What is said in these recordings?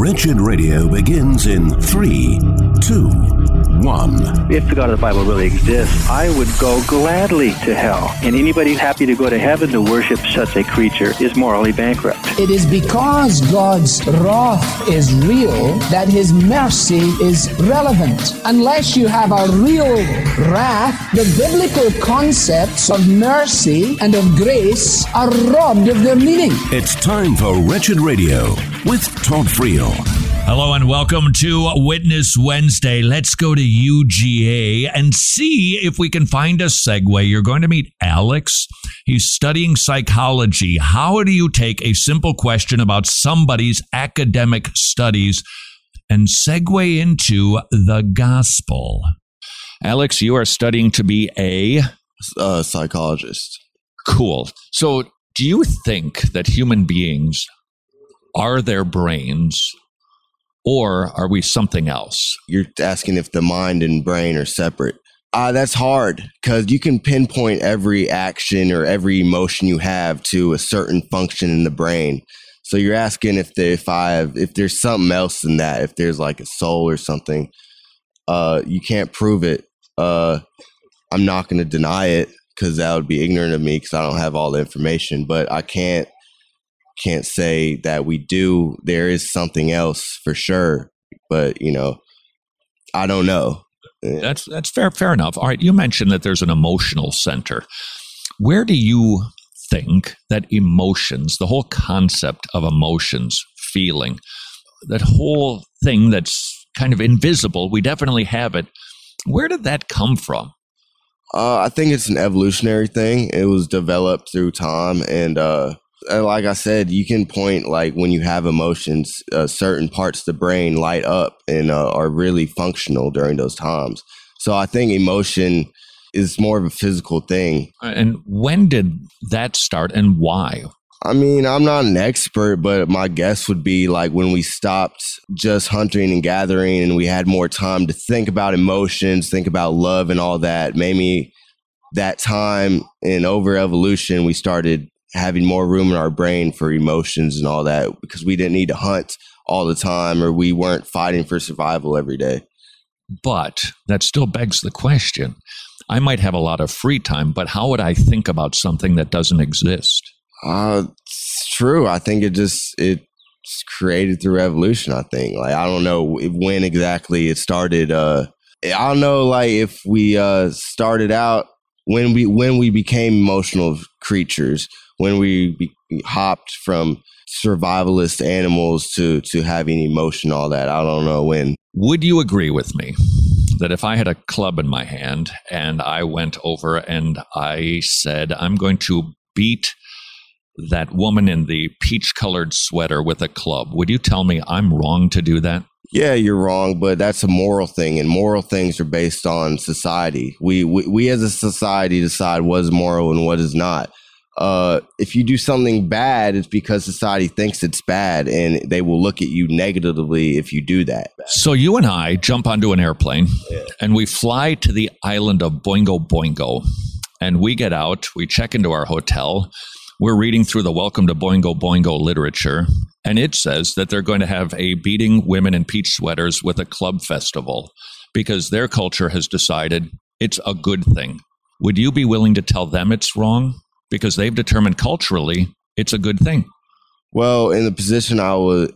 Wretched Radio begins in three, two, one. If the God of the Bible really exists, I would go gladly to hell. And anybody happy to go to heaven to worship such a creature is morally bankrupt. It is because God's wrath is real that his mercy is relevant. Unless you have a real wrath, the biblical concepts of mercy and of grace are robbed of their meaning. It's time for Wretched Radio with Todd Friel. Hello and welcome to Witness Wednesday. Let's go to UGA and see if we can find a segue. You're going to meet Alex. He's studying psychology. How do you take a simple question about somebody's academic studies and segue into the gospel? Alex, you are studying to be a uh, psychologist. Cool. So, do you think that human beings are their brains or are we something else? You're asking if the mind and brain are separate. Uh, that's hard because you can pinpoint every action or every emotion you have to a certain function in the brain. So you're asking if the, if I have, if there's something else than that, if there's like a soul or something. Uh, you can't prove it. Uh, I'm not going to deny it because that would be ignorant of me because I don't have all the information. But I can't can't say that we do. There is something else for sure, but you know, I don't know. That's that's fair fair enough. All right, you mentioned that there's an emotional center. Where do you think that emotions, the whole concept of emotions, feeling, that whole thing that's kind of invisible, we definitely have it. Where did that come from? Uh, I think it's an evolutionary thing. It was developed through time, and uh, like I said, you can point like when you have emotions, uh, certain parts of the brain light up and uh, are really functional during those times. So I think emotion is more of a physical thing. And when did that start, and why? I mean, I'm not an expert, but my guess would be like when we stopped just hunting and gathering and we had more time to think about emotions, think about love and all that. Maybe that time in over evolution, we started having more room in our brain for emotions and all that because we didn't need to hunt all the time or we weren't fighting for survival every day. But that still begs the question. I might have a lot of free time, but how would I think about something that doesn't exist? Uh, it's true. I think it just it's created through evolution. I think. Like I don't know when exactly it started. Uh, I don't know. Like if we uh started out when we when we became emotional creatures when we hopped from survivalist animals to to having emotion all that i don't know when. Would you agree with me that if i had a club in my hand and i went over and i said i'm going to beat that woman in the peach colored sweater with a club would you tell me i'm wrong to do that? Yeah, you're wrong, but that's a moral thing, and moral things are based on society. We, we, we as a society decide what is moral and what is not uh, if you do something bad, it's because society thinks it's bad and they will look at you negatively if you do that. So you and I jump onto an airplane yeah. and we fly to the island of Boingo Boingo. And we get out, we check into our hotel. We're reading through the Welcome to Boingo Boingo literature, and it says that they're going to have a beating women in peach sweaters with a club festival because their culture has decided it's a good thing. Would you be willing to tell them it's wrong? Because they've determined culturally it's a good thing. Well, in the position I was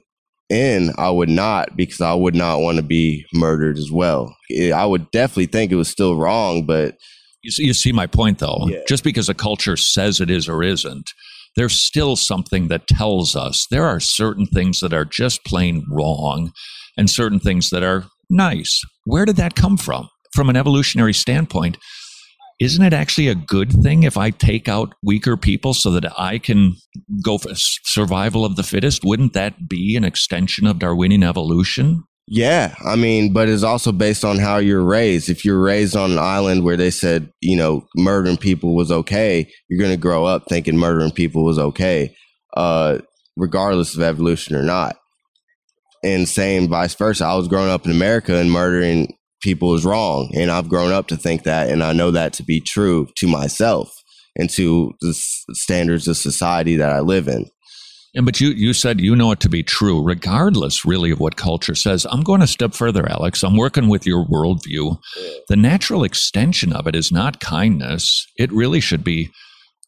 in, I would not because I would not want to be murdered as well. I would definitely think it was still wrong, but you see, you see my point though. Yeah. Just because a culture says it is or isn't, there's still something that tells us there are certain things that are just plain wrong and certain things that are nice. Where did that come from? From an evolutionary standpoint, isn't it actually a good thing if I take out weaker people so that I can go for survival of the fittest? Wouldn't that be an extension of Darwinian evolution? Yeah, I mean, but it's also based on how you're raised. If you're raised on an island where they said, you know, murdering people was okay, you're going to grow up thinking murdering people was okay, uh, regardless of evolution or not. And same vice versa. I was growing up in America and murdering people is wrong. And I've grown up to think that, and I know that to be true to myself and to the standards of society that I live in. And but you you said you know it to be true, regardless really of what culture says. I'm going a step further, Alex. I'm working with your worldview. The natural extension of it is not kindness. It really should be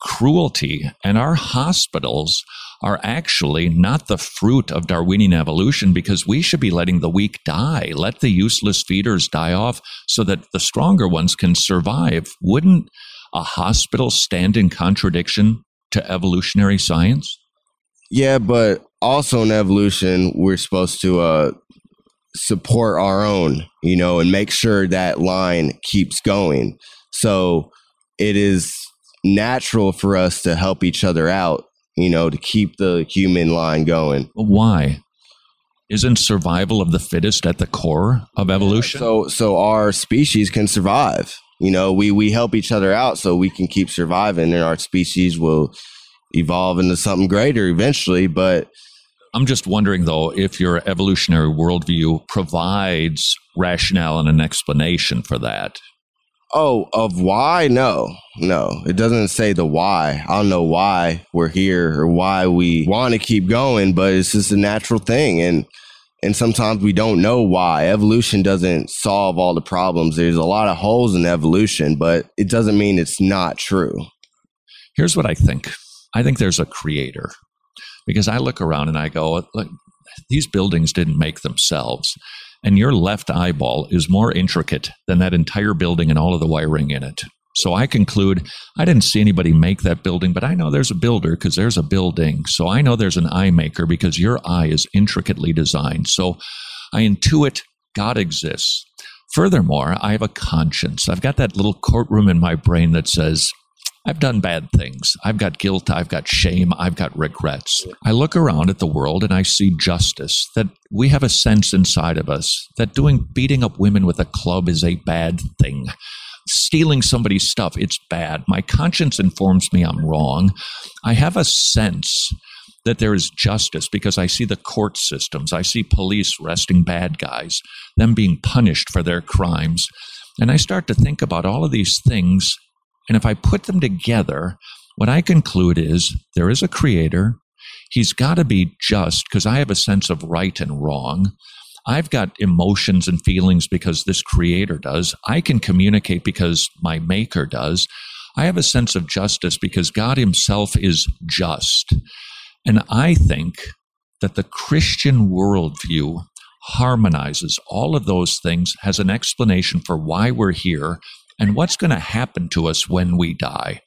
cruelty. And our hospitals are actually not the fruit of Darwinian evolution because we should be letting the weak die. Let the useless feeders die off so that the stronger ones can survive. Wouldn't a hospital stand in contradiction to evolutionary science? Yeah, but also in evolution, we're supposed to uh, support our own, you know, and make sure that line keeps going. So it is natural for us to help each other out, you know, to keep the human line going. Why? Isn't survival of the fittest at the core of evolution? So so our species can survive. You know, we we help each other out so we can keep surviving and our species will evolve into something greater eventually, but I'm just wondering though if your evolutionary worldview provides rationale and an explanation for that. Oh, of why? No, no. It doesn't say the why. I don't know why we're here or why we want to keep going, but it's just a natural thing. And and sometimes we don't know why. Evolution doesn't solve all the problems. There's a lot of holes in evolution, but it doesn't mean it's not true. Here's what I think. I think there's a creator because I look around and I go, look, these buildings didn't make themselves and your left eyeball is more intricate than that entire building and all of the wiring in it. So I conclude I didn't see anybody make that building, but I know there's a builder because there's a building. So I know there's an eye maker because your eye is intricately designed. So I intuit God exists. Furthermore, I have a conscience. I've got that little courtroom in my brain that says, I've done bad things. I've got guilt. I've got shame. I've got regrets. I look around at the world and I see justice, that we have a sense inside of us that doing beating up women with a club is a bad thing. Stealing somebody's stuff, it's bad. My conscience informs me I'm wrong. I have a sense that there is justice because I see the court systems. I see police arresting bad guys, them being punished for their crimes. And I start to think about all of these things and if I put them together, what I conclude is there is a creator. He's got to be just because I have a sense of right and wrong. I've got emotions and feelings because this creator does. I can communicate because my maker does. I have a sense of justice because God himself is just. And I think that the Christian worldview harmonizes all of those things, has an explanation for why we're here, and what's going to happen to us when we die.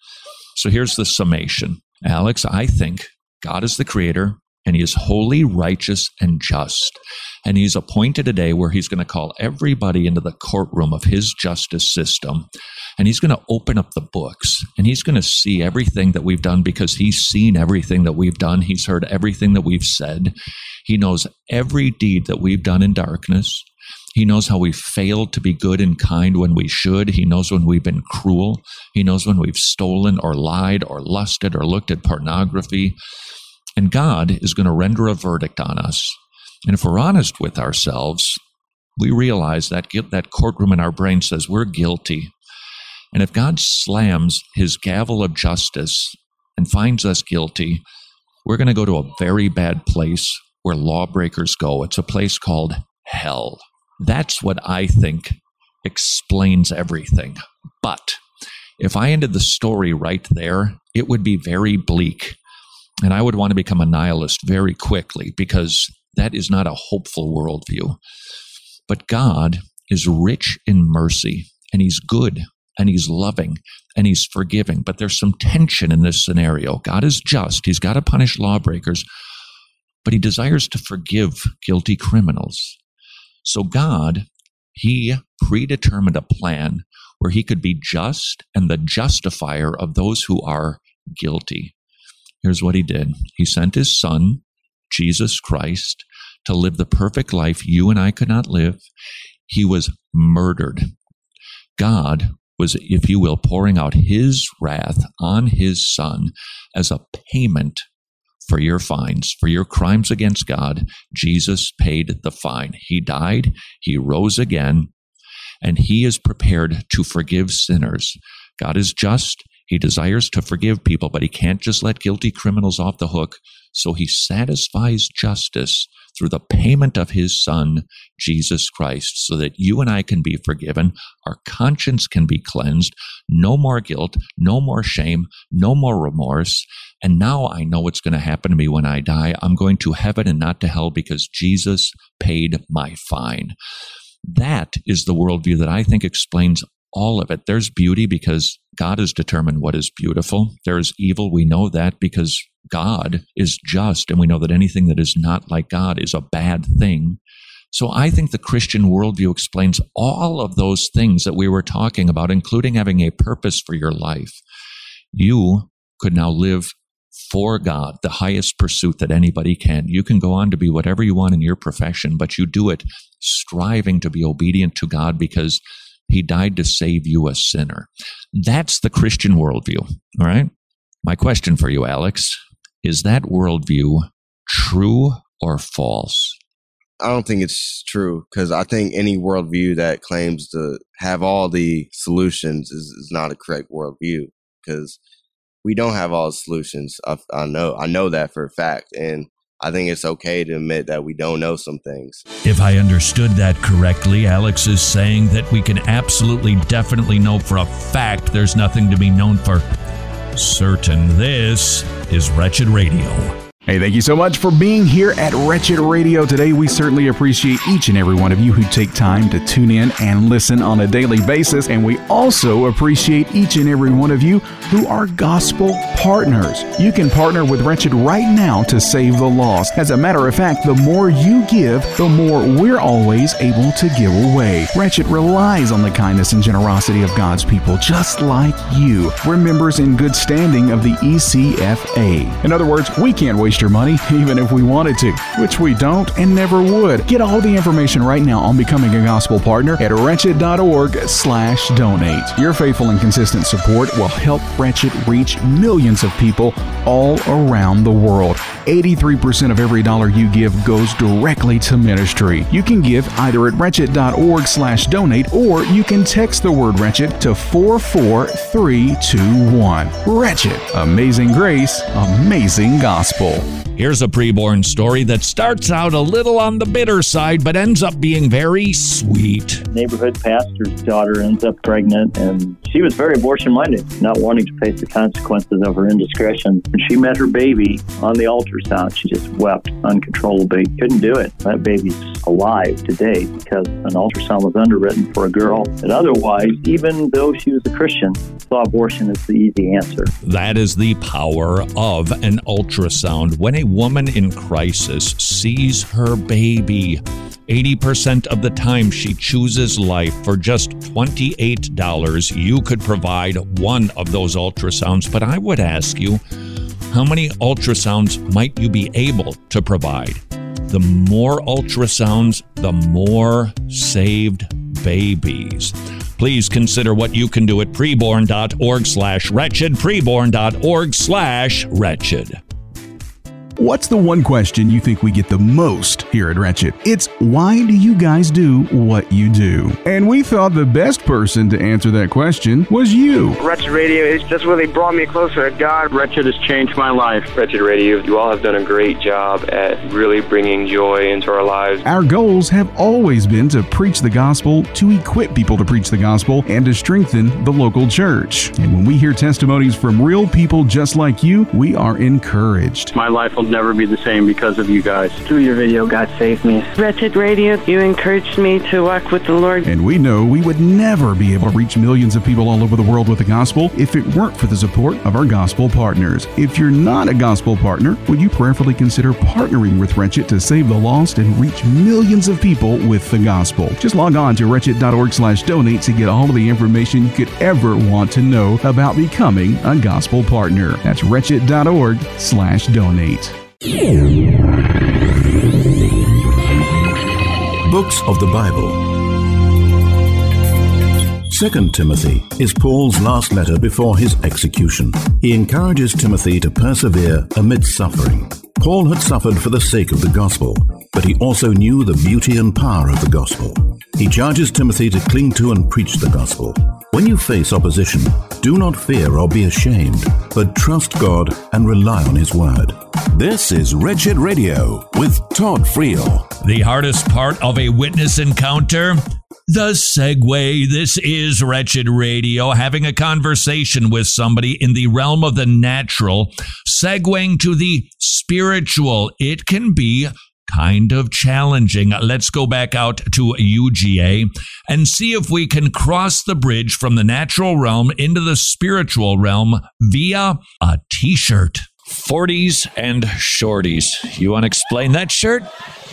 So here's the summation. Alex, I think God is the creator and he is holy, righteous, and just. And he's appointed a day where he's going to call everybody into the courtroom of his justice system. And he's going to open up the books and he's going to see everything that we've done because he's seen everything that we've done. He's heard everything that we've said. He knows every deed that we've done in darkness. He knows how we failed to be good and kind when we should. He knows when we've been cruel. He knows when we've stolen or lied or lusted or looked at pornography. And God is going to render a verdict on us. And if we're honest with ourselves, we realize that that courtroom in our brain says we're guilty. And if God slams his gavel of justice and finds us guilty, we're going to go to a very bad place where lawbreakers go. It's a place called hell. That's what I think explains everything. But if I ended the story right there, it would be very bleak. And I would want to become a nihilist very quickly because that is not a hopeful worldview. But God is rich in mercy and He's good and He's loving and He's forgiving. But there's some tension in this scenario. God is just, He's got to punish lawbreakers, but He desires to forgive guilty criminals. So God, He predetermined a plan where He could be just and the justifier of those who are guilty. Here's what He did He sent His Son, Jesus Christ, to live the perfect life you and I could not live. He was murdered. God was, if you will, pouring out His wrath on His Son as a payment for your fines, for your crimes against God. Jesus paid the fine. He died, he rose again, and he is prepared to forgive sinners. God is just, He desires to forgive people, but he can't just let guilty criminals off the hook. So he satisfies justice through the payment of his son, Jesus Christ, so that you and I can be forgiven, our conscience can be cleansed, no more guilt, no more shame, no more remorse. And now I know what's going to happen to me when I die. I'm going to heaven and not to hell because Jesus paid my fine. That is the worldview that I think explains all of it. There's beauty because God has determined what is beautiful. There is evil. We know that because God is just, and we know that anything that is not like God is a bad thing. So I think the Christian worldview explains all of those things that we were talking about, including having a purpose for your life. You could now live for God, the highest pursuit that anybody can. You can go on to be whatever you want in your profession, but you do it striving to be obedient to God because he died to save you, a sinner. That's the Christian worldview. All right. My question for you, Alex, is that worldview true or false? I don't think it's true because I think any worldview that claims to have all the solutions is, is not a correct worldview because we don't have all the solutions. I, I know I know that for a fact, and I think it's okay to admit that we don't know some things. If I understood that correctly, Alex is saying that we can absolutely, definitely know for a fact there's nothing to be known for certain. This is Wretched Radio. Hey, thank you so much for being here at Wretched Radio today. We certainly appreciate each and every one of you who take time to tune in and listen on a daily basis. And we also appreciate each and every one of you who are gospel partners. You can partner with Wretched right now to save the lost. As a matter of fact, the more you give, the more we're always able to give away. Wretched relies on the kindness and generosity of God's people, just like you. We're members in good standing of the ECFA. In other words, we can't waste your money, even if we wanted to, which we don't and never would. Get all the information right now on becoming a gospel partner at wretched.org slash donate. Your faithful and consistent support will help Wretched reach millions of people all around the world. 83% of every dollar you give goes directly to ministry. You can give either at wretched.org slash donate or you can text the word wretched to 44321. Wretched. Amazing grace, amazing gospel. Here's a preborn story that starts out a little on the bitter side, but ends up being very sweet. Neighborhood pastor's daughter ends up pregnant, and she was very abortion minded, not wanting to face the consequences of her indiscretion. When she met her baby on the ultrasound, she just wept uncontrollably. Couldn't do it. That baby's alive today because an ultrasound was underwritten for a girl that otherwise, even though she was a Christian, saw abortion as the easy answer. That is the power of an ultrasound. When a woman in crisis sees her baby, 80% of the time she chooses life for just $28. You could provide one of those ultrasounds, but I would ask you, how many ultrasounds might you be able to provide? The more ultrasounds, the more saved babies. Please consider what you can do at preborn.org slash wretched, preborn.org slash wretched. What's the one question you think we get the most here at Wretched? It's why do you guys do what you do? And we thought the best person to answer that question was you. Wretched Radio is just really brought me closer to God. Wretched has changed my life. Wretched Radio, you all have done a great job at really bringing joy into our lives. Our goals have always been to preach the gospel, to equip people to preach the gospel, and to strengthen the local church. And when we hear testimonies from real people just like you, we are encouraged. My life will never be the same because of you guys. Through your video, God saved me. Wretched Radio, you encouraged me to walk with the Lord. And we know we would never be able to reach millions of people all over the world with the gospel if it weren't for the support of our gospel partners. If you're not a gospel partner, would you prayerfully consider partnering with Wretched to save the lost and reach millions of people with the gospel? Just log on to wretched.org slash donate to get all of the information you could ever want to know about becoming a gospel partner. That's wretched.org slash donate. Books of the Bible. 2 Timothy is Paul's last letter before his execution. He encourages Timothy to persevere amidst suffering. Paul had suffered for the sake of the gospel, but he also knew the beauty and power of the gospel. He charges Timothy to cling to and preach the gospel. When you face opposition, do not fear or be ashamed, but trust God and rely on His word. This is Wretched Radio with Todd Friel. The hardest part of a witness encounter? The segue. This is Wretched Radio, having a conversation with somebody in the realm of the natural, segueing to the spiritual. It can be kind of challenging. Let's go back out to UGA and see if we can cross the bridge from the natural realm into the spiritual realm via a t shirt. 40s and shorties. You want to explain that shirt?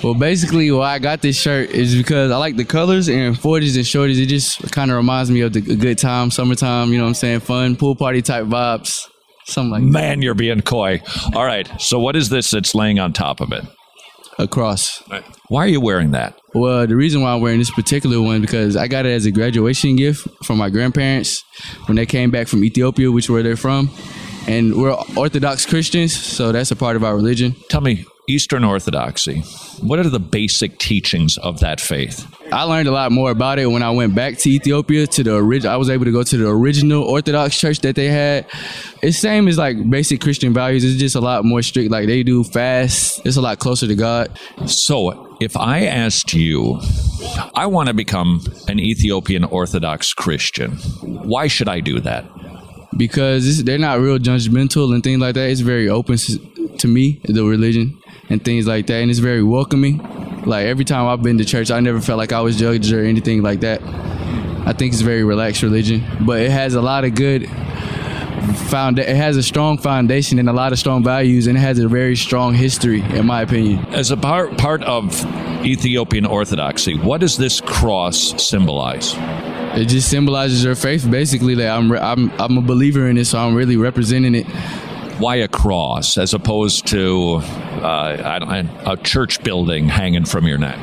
Well, basically, why I got this shirt is because I like the colors and 40s and shorties. It just kind of reminds me of the good time, summertime, you know what I'm saying? Fun, pool party type vibes. Something like Man, you're being coy. All right. So, what is this that's laying on top of it? A cross. Why are you wearing that? Well, the reason why I'm wearing this particular one because I got it as a graduation gift from my grandparents when they came back from Ethiopia, which where they're from. And we're Orthodox Christians, so that's a part of our religion. Tell me, Eastern Orthodoxy, what are the basic teachings of that faith? I learned a lot more about it when I went back to Ethiopia to the original. I was able to go to the original Orthodox church that they had. It's same as like basic Christian values. It's just a lot more strict. Like they do fast. It's a lot closer to God. So, if I asked you, I want to become an Ethiopian Orthodox Christian, why should I do that? Because they're not real judgmental and things like that. It's very open to me, the religion and things like that, and it's very welcoming. Like every time I've been to church, I never felt like I was judged or anything like that. I think it's a very relaxed religion, but it has a lot of good found it has a strong foundation and a lot of strong values and it has a very strong history in my opinion as a part part of ethiopian orthodoxy what does this cross symbolize it just symbolizes your faith basically like i'm i'm, I'm a believer in it so i'm really representing it why a cross as opposed to uh, a church building hanging from your neck?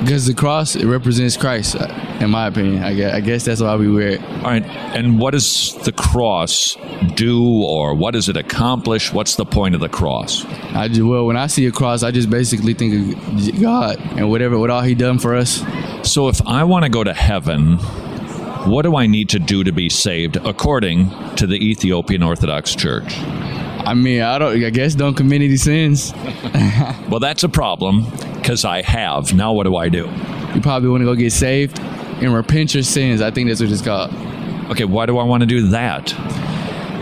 Because the cross it represents Christ, uh, in my opinion. I guess, I guess that's why we wear it. All right. And what does the cross do, or what does it accomplish? What's the point of the cross? I just, well, when I see a cross, I just basically think of God and whatever, what all He done for us. So if I want to go to heaven, what do I need to do to be saved according to the Ethiopian Orthodox Church? I mean, I don't. I guess don't commit any sins. well, that's a problem because I have. Now, what do I do? You probably want to go get saved and repent your sins. I think that's what it's called. Okay, why do I want to do that?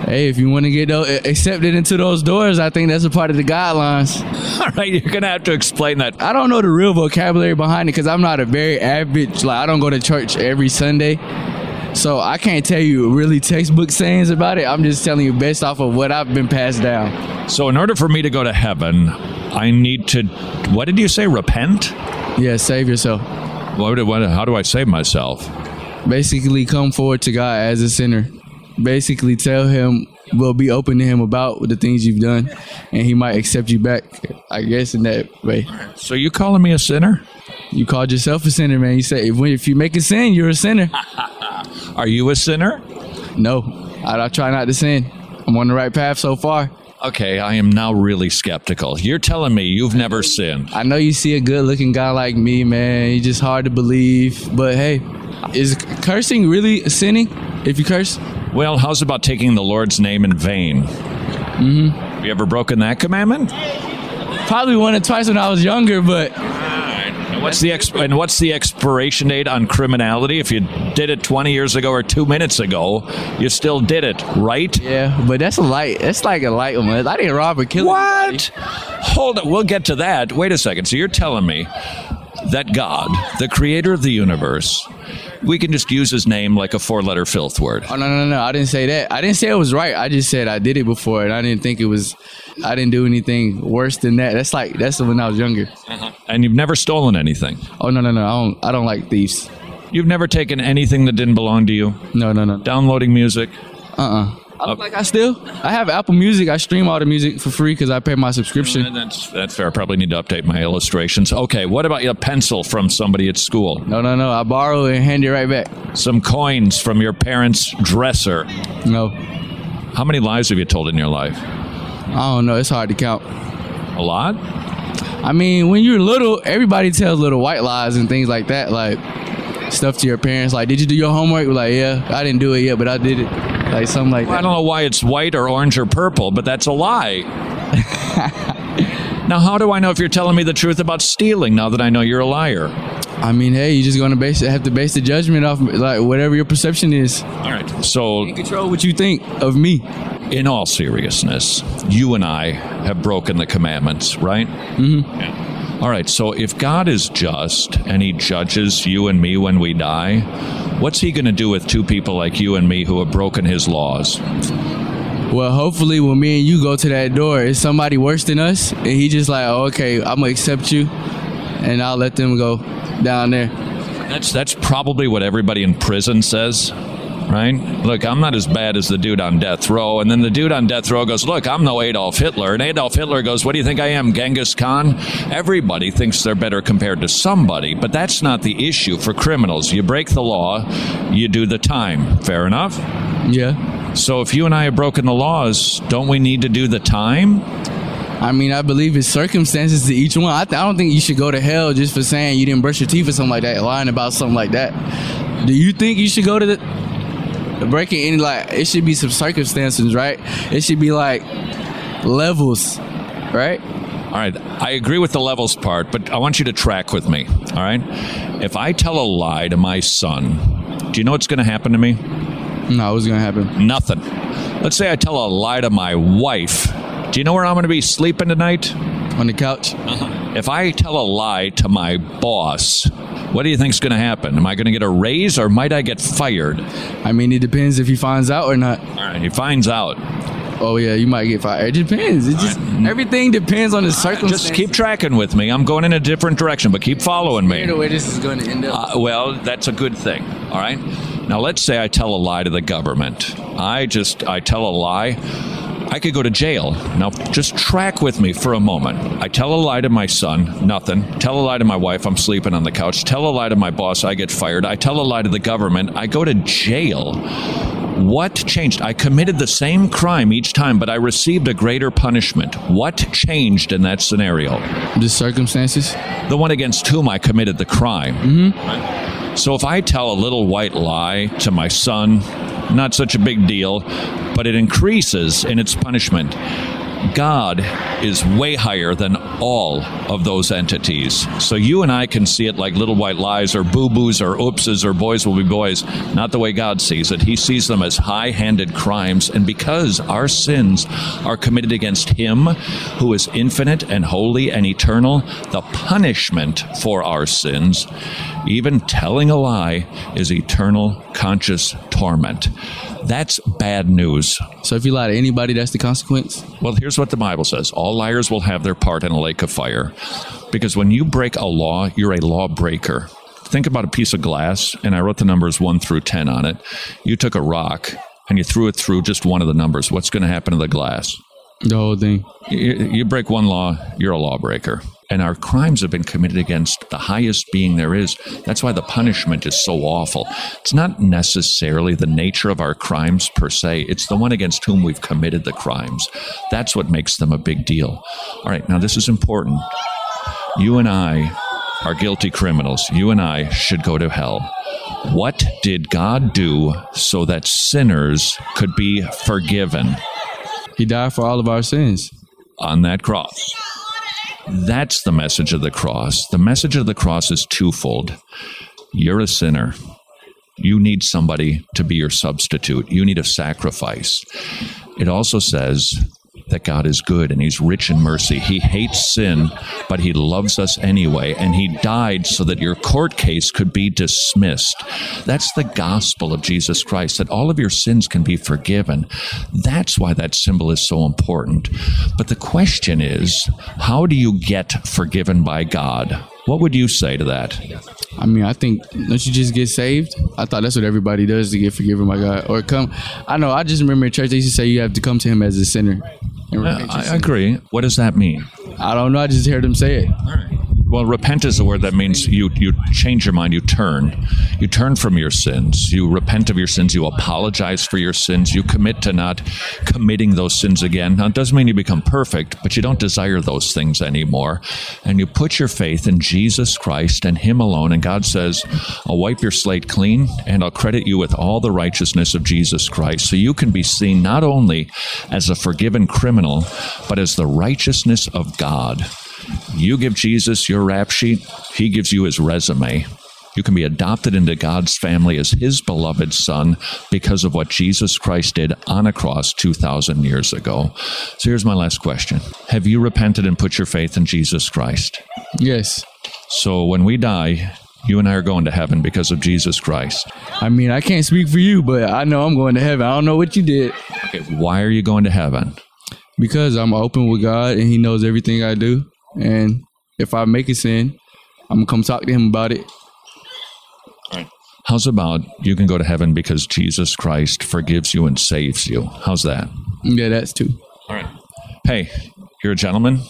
Hey, if you want to get accepted into those doors, I think that's a part of the guidelines. All right, you're gonna have to explain that. I don't know the real vocabulary behind it because I'm not a very average. Like I don't go to church every Sunday. So I can't tell you really textbook sayings about it. I'm just telling you based off of what I've been passed down. So in order for me to go to heaven, I need to what did you say? Repent? Yeah, save yourself. What, what, how do I save myself? Basically, come forward to God as a sinner. Basically, tell Him, we'll be open to Him about the things you've done, and He might accept you back. I guess in that way. So you calling me a sinner? You called yourself a sinner, man. You say if, if you make a sin, you're a sinner. Are you a sinner? No, I, I try not to sin. I'm on the right path so far. Okay, I am now really skeptical. You're telling me you've never sinned. I know you see a good looking guy like me, man. He's just hard to believe. But hey, is cursing really sinning if you curse? Well, how's about taking the Lord's name in vain? Mm-hmm. Have you ever broken that commandment? Probably one or twice when I was younger, but and what's the exp- and what's the expiration date on criminality? If you did it 20 years ago or two minutes ago, you still did it, right? Yeah, but that's a light. That's like a light one. I didn't rob or kill what? Anybody. Hold on, we'll get to that. Wait a second. So you're telling me that God, the creator of the universe, we can just use his name like a four letter filth word. Oh, no, no, no. I didn't say that. I didn't say it was right. I just said I did it before and I didn't think it was, I didn't do anything worse than that. That's like, that's when I was younger. Uh-huh. And you've never stolen anything? Oh, no, no, no. I don't, I don't like thieves. You've never taken anything that didn't belong to you? No, no, no. Downloading music? Uh uh I look like I still. I have Apple Music. I stream all the music for free because I pay my subscription. Uh, that's that's fair. I probably need to update my illustrations. Okay, what about a pencil from somebody at school? No, no, no. I borrow and hand it right back. Some coins from your parents' dresser. No. How many lies have you told in your life? I don't know. It's hard to count. A lot. I mean, when you're little, everybody tells little white lies and things like that. Like, stuff to your parents. Like, did you do your homework? Like, yeah, I didn't do it yet, but I did it. Like something like Well, I don't know why it's white or orange or purple, but that's a lie. now, how do I know if you're telling me the truth about stealing now that I know you're a liar? I mean, hey, you're just gonna base have to base the judgment off like whatever your perception is. All right. So, you control what you think of me. in all seriousness, you and I have broken the commandments, right? Mm-hmm. All right. So, if God is just and He judges you and me when we die, what's He going to do with two people like you and me who have broken His laws? Well, hopefully, when me and you go to that door, it's somebody worse than us, and he just like, oh, okay, I'm gonna accept you, and I'll let them go down there. That's that's probably what everybody in prison says, right? Look, I'm not as bad as the dude on death row, and then the dude on death row goes, "Look, I'm no Adolf Hitler," and Adolf Hitler goes, "What do you think I am, Genghis Khan?" Everybody thinks they're better compared to somebody, but that's not the issue for criminals. You break the law, you do the time. Fair enough. Yeah. So if you and I have broken the laws, don't we need to do the time? I mean, I believe it's circumstances to each one. I, th- I don't think you should go to hell just for saying you didn't brush your teeth or something like that, lying about something like that. Do you think you should go to the breaking any like? It should be some circumstances, right? It should be like levels, right? All right, I agree with the levels part, but I want you to track with me. All right, if I tell a lie to my son, do you know what's going to happen to me? No, what's going to happen? Nothing. Let's say I tell a lie to my wife. Do you know where I'm going to be sleeping tonight? On the couch. Uh-huh. If I tell a lie to my boss, what do you think's going to happen? Am I going to get a raise or might I get fired? I mean, it depends if he finds out or not. All right, he finds out. Oh yeah, you might get fired. It depends. It just everything depends on the circumstances. Just keep tracking with me. I'm going in a different direction, but keep following me. Know where this is going to end up. Uh, well, that's a good thing. All right. Now, let's say I tell a lie to the government. I just I tell a lie. I could go to jail. Now, just track with me for a moment. I tell a lie to my son, nothing. Tell a lie to my wife, I'm sleeping on the couch. Tell a lie to my boss, I get fired. I tell a lie to the government, I go to jail. What changed? I committed the same crime each time, but I received a greater punishment. What changed in that scenario? The circumstances? The one against whom I committed the crime. Mm-hmm. So if I tell a little white lie to my son, not such a big deal, but it increases in its punishment. God is way higher than all of those entities. So you and I can see it like little white lies or boo boos or oopses or boys will be boys, not the way God sees it. He sees them as high handed crimes. And because our sins are committed against Him who is infinite and holy and eternal, the punishment for our sins, even telling a lie, is eternal conscious torment. That's bad news. So if you lie to anybody, that's the consequence? Well, here's what the Bible says all liars will have their part in a lake of fire. Because when you break a law, you're a lawbreaker. Think about a piece of glass, and I wrote the numbers 1 through 10 on it. You took a rock and you threw it through just one of the numbers. What's going to happen to the glass? The whole thing. You, you break one law, you're a lawbreaker. And our crimes have been committed against the highest being there is. That's why the punishment is so awful. It's not necessarily the nature of our crimes per se, it's the one against whom we've committed the crimes. That's what makes them a big deal. All right, now this is important. You and I are guilty criminals. You and I should go to hell. What did God do so that sinners could be forgiven? He died for all of our sins. On that cross. That's the message of the cross. The message of the cross is twofold. You're a sinner. You need somebody to be your substitute. You need a sacrifice. It also says that God is good and He's rich in mercy. He hates sin, but He loves us anyway. And He died so that your court case could be dismissed. That's the gospel of Jesus Christ, that all of your sins can be forgiven. That's why that symbol is so important. But the question is how do you get forgiven by God? What would you say to that? I mean, I think don't you just get saved? I thought that's what everybody does to get forgiven by God, or come. I know. I just remember in church they used to say you have to come to Him as a sinner. and repent I agree. What does that mean? I don't know. I just heard them say it. Well, repent is a word that means you you change your mind, you turn. You turn from your sins. You repent of your sins, you apologize for your sins, you commit to not committing those sins again. Now it doesn't mean you become perfect, but you don't desire those things anymore. And you put your faith in Jesus Christ and him alone and God says, "I'll wipe your slate clean and I'll credit you with all the righteousness of Jesus Christ." So you can be seen not only as a forgiven criminal, but as the righteousness of God. You give Jesus your rap sheet, he gives you his resume. You can be adopted into God's family as his beloved son because of what Jesus Christ did on a cross 2,000 years ago. So here's my last question Have you repented and put your faith in Jesus Christ? Yes. So when we die, you and I are going to heaven because of Jesus Christ. I mean, I can't speak for you, but I know I'm going to heaven. I don't know what you did. Okay, why are you going to heaven? Because I'm open with God and He knows everything I do. And if I make a sin, I'm gonna come talk to him about it. How's about you can go to heaven because Jesus Christ forgives you and saves you? How's that? Yeah, that's too. All right. Hey, you're a gentleman,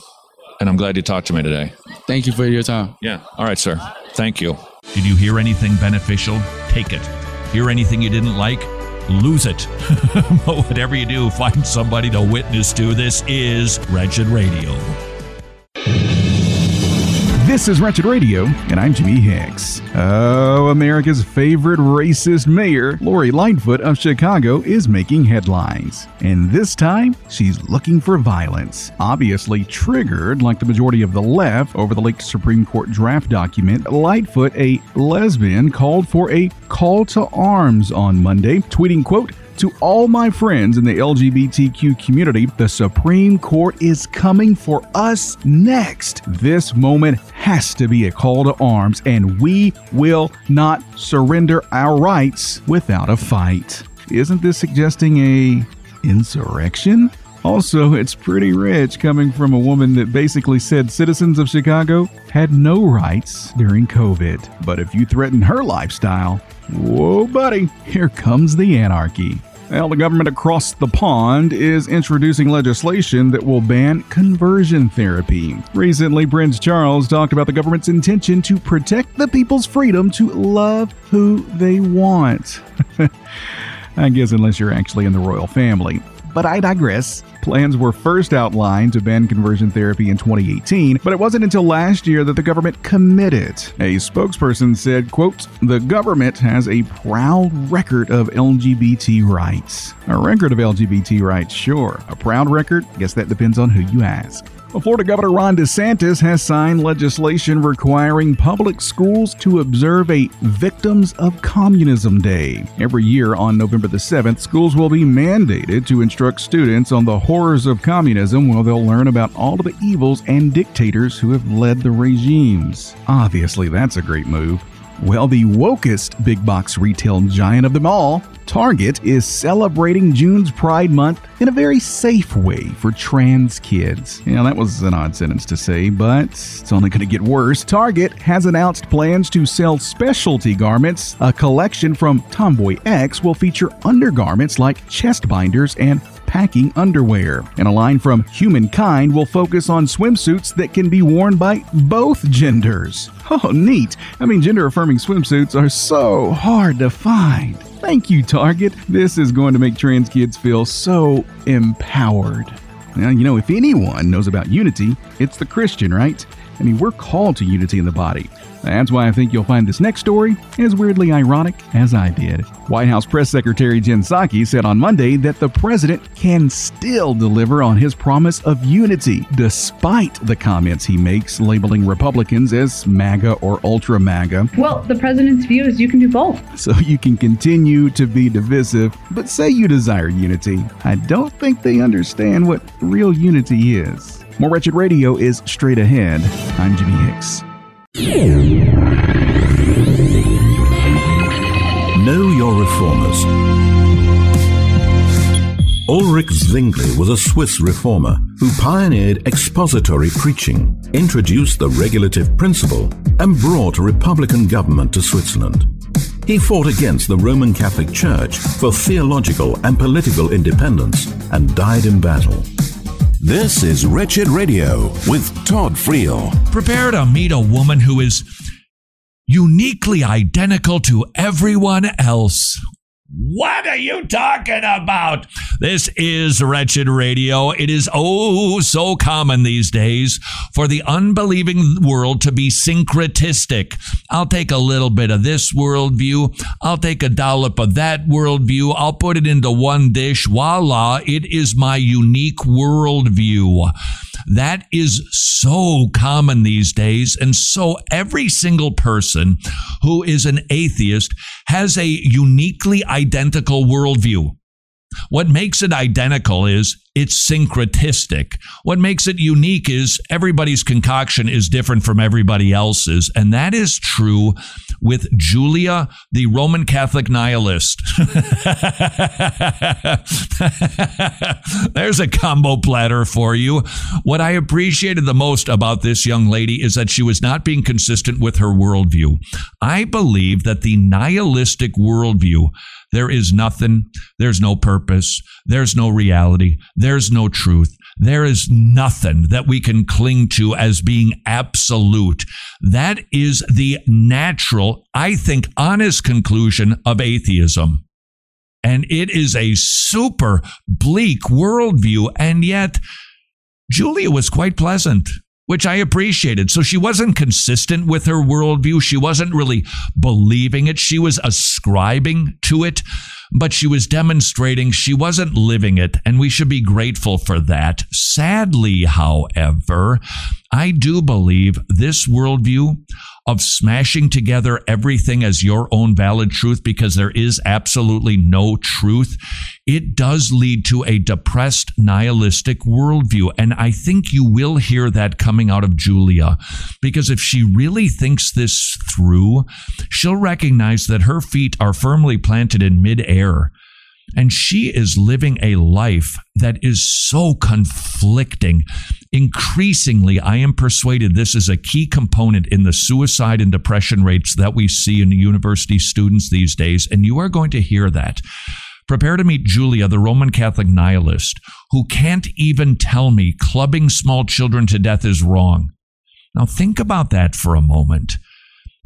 and I'm glad you talked to me today. Thank you for your time. Yeah. All right, sir. Thank you. Did you hear anything beneficial? Take it. Hear anything you didn't like? Lose it. but whatever you do, find somebody to witness to. This is Wretched Radio. This is Wretched Radio, and I'm Jimmy Hicks. Oh, America's favorite racist mayor, Lori Lightfoot of Chicago, is making headlines. And this time, she's looking for violence. Obviously triggered, like the majority of the left, over the leaked Supreme Court draft document, Lightfoot, a lesbian, called for a call to arms on Monday, tweeting, quote, to all my friends in the LGBTQ community, the Supreme Court is coming for us next. This moment has to be a call to arms, and we will not surrender our rights without a fight. Isn't this suggesting a insurrection? Also, it's pretty rich coming from a woman that basically said citizens of Chicago had no rights during COVID. But if you threaten her lifestyle, whoa, buddy, here comes the anarchy. Well, the government across the pond is introducing legislation that will ban conversion therapy. Recently, Prince Charles talked about the government's intention to protect the people's freedom to love who they want. I guess, unless you're actually in the royal family. But I digress. Plans were first outlined to ban conversion therapy in 2018, but it wasn't until last year that the government committed. A spokesperson said, quote, "The government has a proud record of LGBT rights." A record of LGBT rights, sure. A proud record? Guess that depends on who you ask. Florida Governor Ron DeSantis has signed legislation requiring public schools to observe a Victims of Communism Day. Every year on November the 7th, schools will be mandated to instruct students on the horrors of communism while they'll learn about all of the evils and dictators who have led the regimes. Obviously, that's a great move. Well, the wokest big box retail giant of them all, Target, is celebrating June's Pride Month in a very safe way for trans kids. Yeah, that was an odd sentence to say, but it's only going to get worse. Target has announced plans to sell specialty garments. A collection from TomboyX will feature undergarments like chest binders and packing underwear. And a line from Humankind will focus on swimsuits that can be worn by both genders. Oh, neat. I mean, gender affirming swimsuits are so hard to find. Thank you, Target. This is going to make trans kids feel so empowered. Now, you know, if anyone knows about unity, it's the Christian, right? I mean, we're called to unity in the body. That's why I think you'll find this next story as weirdly ironic as I did. White House Press Secretary Jen Psaki said on Monday that the president can still deliver on his promise of unity, despite the comments he makes labeling Republicans as MAGA or ultra MAGA. Well, the president's view is you can do both. So you can continue to be divisive, but say you desire unity. I don't think they understand what real unity is. More Wretched Radio is straight ahead. I'm Jimmy Hicks. Know your reformers. Ulrich Zwingli was a Swiss reformer who pioneered expository preaching, introduced the regulative principle, and brought a republican government to Switzerland. He fought against the Roman Catholic Church for theological and political independence and died in battle. This is Wretched Radio with Todd Friel. Prepare to meet a woman who is uniquely identical to everyone else. What are you talking about? This is Wretched Radio. It is oh so common these days for the unbelieving world to be syncretistic. I'll take a little bit of this worldview. I'll take a dollop of that worldview. I'll put it into one dish. Voila, it is my unique worldview. That is so common these days. And so every single person who is an atheist has a uniquely identical worldview. What makes it identical is it's syncretistic. What makes it unique is everybody's concoction is different from everybody else's. And that is true with Julia, the Roman Catholic nihilist. There's a combo platter for you. What I appreciated the most about this young lady is that she was not being consistent with her worldview. I believe that the nihilistic worldview there is nothing. There's no purpose. There's no reality. There's no truth. There is nothing that we can cling to as being absolute. That is the natural, I think, honest conclusion of atheism. And it is a super bleak worldview. And yet, Julia was quite pleasant which I appreciated. So she wasn't consistent with her worldview. She wasn't really believing it. She was ascribing to it, but she was demonstrating she wasn't living it. And we should be grateful for that. Sadly, however, I do believe this worldview of smashing together everything as your own valid truth because there is absolutely no truth, it does lead to a depressed, nihilistic worldview. And I think you will hear that coming out of Julia because if she really thinks this through, she'll recognize that her feet are firmly planted in midair. And she is living a life that is so conflicting. Increasingly, I am persuaded this is a key component in the suicide and depression rates that we see in university students these days. And you are going to hear that. Prepare to meet Julia, the Roman Catholic nihilist, who can't even tell me clubbing small children to death is wrong. Now, think about that for a moment.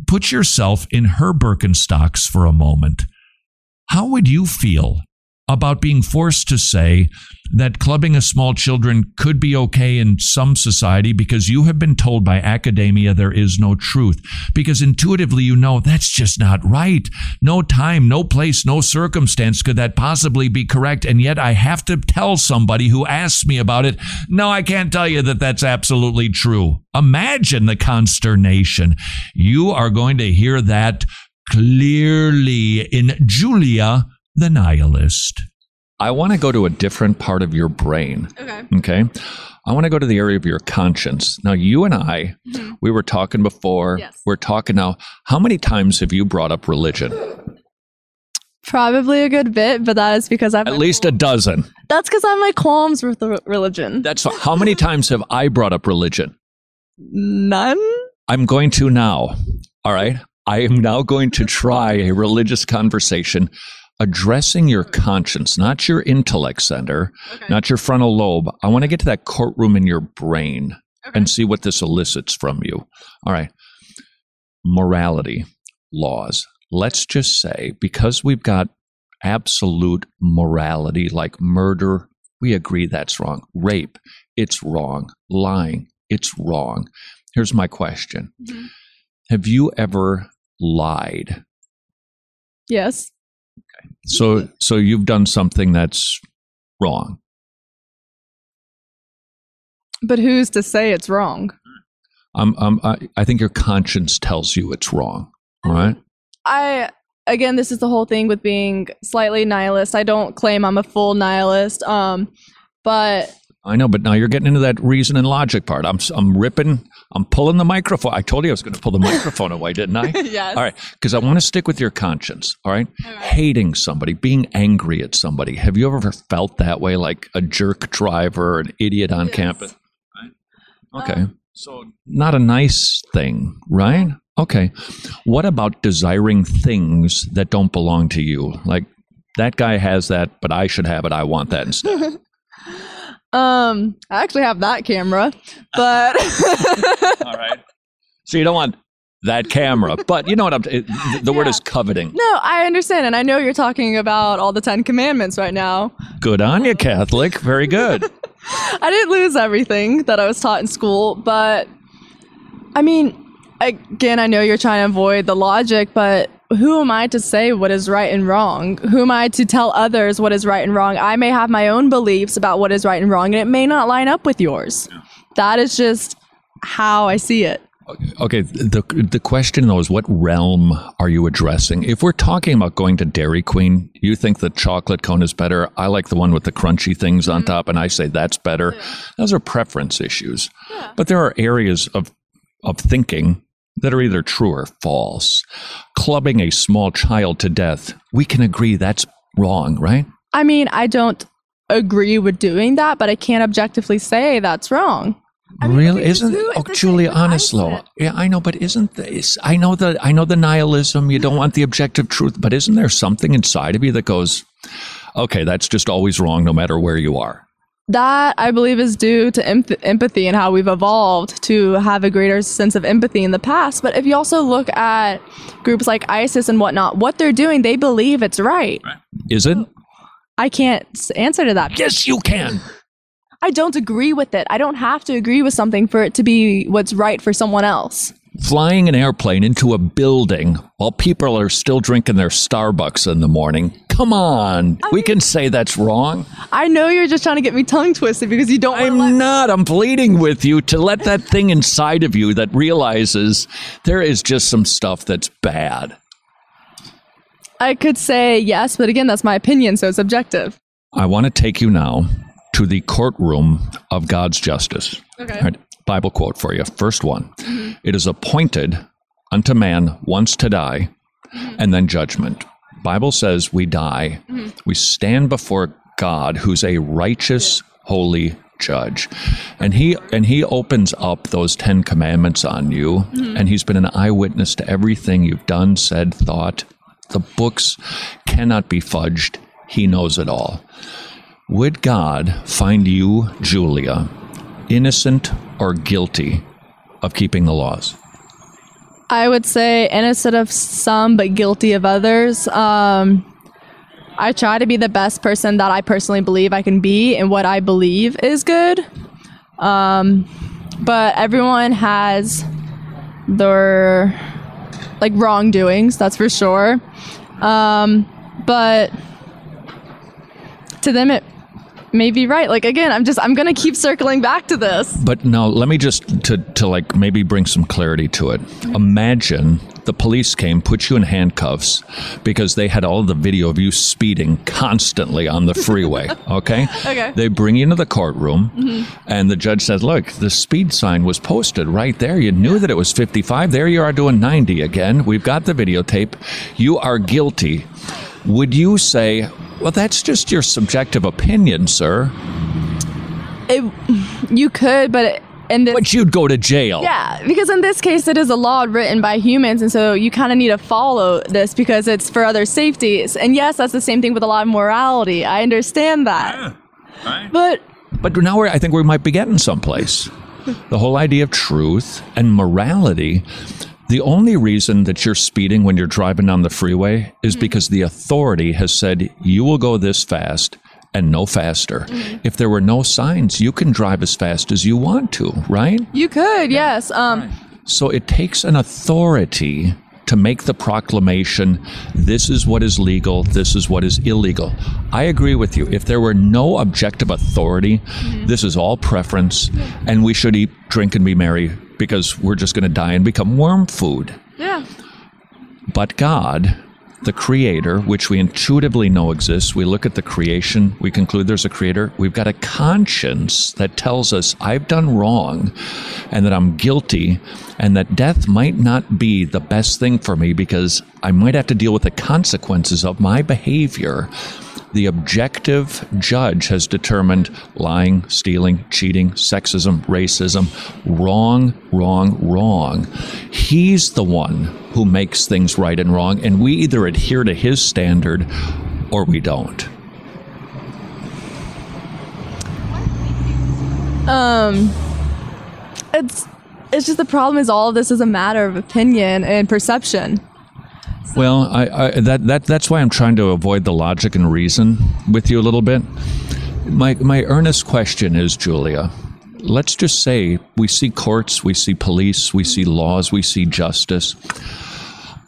Put yourself in her Birkenstocks for a moment. How would you feel about being forced to say that clubbing a small children could be okay in some society because you have been told by academia there is no truth. Because intuitively you know that's just not right. No time, no place, no circumstance could that possibly be correct. And yet I have to tell somebody who asks me about it, no, I can't tell you that that's absolutely true. Imagine the consternation. You are going to hear that clearly in Julia the nihilist. I want to go to a different part of your brain. Okay. Okay. I want to go to the area of your conscience. Now, you and I, mm-hmm. we were talking before. Yes. We're talking now. How many times have you brought up religion? Probably a good bit, but that is because I've at least a dozen. That's because I have my qualms with the religion. That's how many times have I brought up religion? None. I'm going to now. All right. I am now going to try a religious conversation addressing your conscience, not your intellect center, okay. not your frontal lobe. I want to get to that courtroom in your brain okay. and see what this elicits from you. All right. Morality, laws. Let's just say because we've got absolute morality like murder, we agree that's wrong. Rape, it's wrong. Lying, it's wrong. Here's my question mm-hmm. Have you ever lied? Yes. So so you've done something that's wrong. But who's to say it's wrong? Um, um, I, I think your conscience tells you it's wrong. All right. I again, this is the whole thing with being slightly nihilist. I don't claim I'm a full nihilist. Um, but I know, but now you're getting into that reason and logic part. I'm I'm ripping, I'm pulling the microphone. I told you I was going to pull the microphone away, didn't I? yes. All right, because I want to stick with your conscience. All right? all right, hating somebody, being angry at somebody. Have you ever felt that way, like a jerk driver, an idiot on yes. campus? Right? Okay, um, so not a nice thing, right? Okay, what about desiring things that don't belong to you, like? That guy has that, but I should have it. I want that instead. Um, I actually have that camera, but All right. So you don't want that camera, but you know what I'm. It, the the word is coveting. no, I understand, and I know you're talking about all the Ten Commandments right now. Good on you, Catholic. Very good. I didn't lose everything that I was taught in school, but I mean, again, I know you're trying to avoid the logic, but who am I to say what is right and wrong? Who am I to tell others what is right and wrong? I may have my own beliefs about what is right and wrong, and it may not line up with yours. That is just how I see it. Okay, the the question though is what realm are you addressing? If we're talking about going to Dairy Queen, you think the chocolate cone is better. I like the one with the crunchy things on mm-hmm. top, and I say that's better. Those are preference issues. But there are areas of of thinking that are either true or false. Clubbing a small child to death, we can agree that's wrong, right? I mean, I don't agree with doing that, but I can't objectively say that's wrong. i really isn't oh julia honestly yeah i know but isn't this i know the i know the nihilism you don't want the objective truth but isn't there something inside of you that goes okay that's just always wrong no matter where you are That I believe is due to empath- empathy and how we've evolved to have a greater sense of empathy in the past. But if you also look at groups like ISIS and whatnot, what they're doing, they believe it's right. is it I can't answer to that. yes you can I don't agree with it. I don't have to agree with something for it to be what's right for someone else. Flying an airplane into a building while people are still drinking their starbucks in the morning come on we can say that's wrong I know you're just trying to get me tongue twisted because you don't. I'm not. I'm pleading with you to let that thing inside of you that realizes there is just some stuff that's bad. I could say yes, but again, that's my opinion, so it's objective. I want to take you now to the courtroom of God's justice. Okay. Right, Bible quote for you. First one mm-hmm. It is appointed unto man once to die, mm-hmm. and then judgment. Bible says we die. Mm-hmm. We stand before God, who's a righteous, holy judge. And he and he opens up those 10 commandments on you, and he's been an eyewitness to everything you've done, said, thought. The books cannot be fudged. He knows it all. Would God find you, Julia, innocent or guilty of keeping the laws? I would say innocent of some, but guilty of others. Um, I try to be the best person that I personally believe I can be, and what I believe is good. Um, but everyone has their like wrongdoings, that's for sure. Um, but to them, it may be right. Like again, I'm just I'm gonna keep circling back to this. But now let me just to to like maybe bring some clarity to it. Imagine the police came, put you in handcuffs because they had all the video of you speeding constantly on the freeway. Okay. Okay. They bring you into the courtroom, Mhm. and the judge says, "Look, the speed sign was posted right there. You knew that it was 55. There you are doing 90 again. We've got the videotape. You are guilty." Would you say, "Well, that's just your subjective opinion, sir"? It, you could, but it, in this, But you'd go to jail. Yeah, because in this case, it is a law written by humans, and so you kind of need to follow this because it's for other safeties. And yes, that's the same thing with a lot of morality. I understand that. But But now we're, I think we might be getting someplace. The whole idea of truth and morality. The only reason that you're speeding when you're driving down the freeway is mm-hmm. because the authority has said you will go this fast and no faster. Mm-hmm. If there were no signs, you can drive as fast as you want to, right? you could, yes. Um, So it takes an authority to make the proclamation this is what is legal, this is what is illegal. I agree with you. If there were no objective authority, mm-hmm. this is all preference, and we should eat, drink, and be merry because we're just going to die and become worm food. yeah. But God, the creator, which we intuitively know exists, we look at the creation, we conclude there's a creator. We've got a conscience that tells us I've done wrong and that I'm guilty and that death might not be the best thing for me because I might have to deal with the consequences of my behavior. The objective judge has determined lying, stealing, cheating, sexism, racism, wrong, wrong, wrong. He's the one who makes things right and wrong, and we either adhere to his standard or we don't. Um, it's it's just the problem is all of this is a matter of opinion and perception. Well, I, I, that, that, that's why I'm trying to avoid the logic and reason with you a little bit. My, my earnest question is, Julia, let's just say we see courts, we see police, we see laws, we see justice.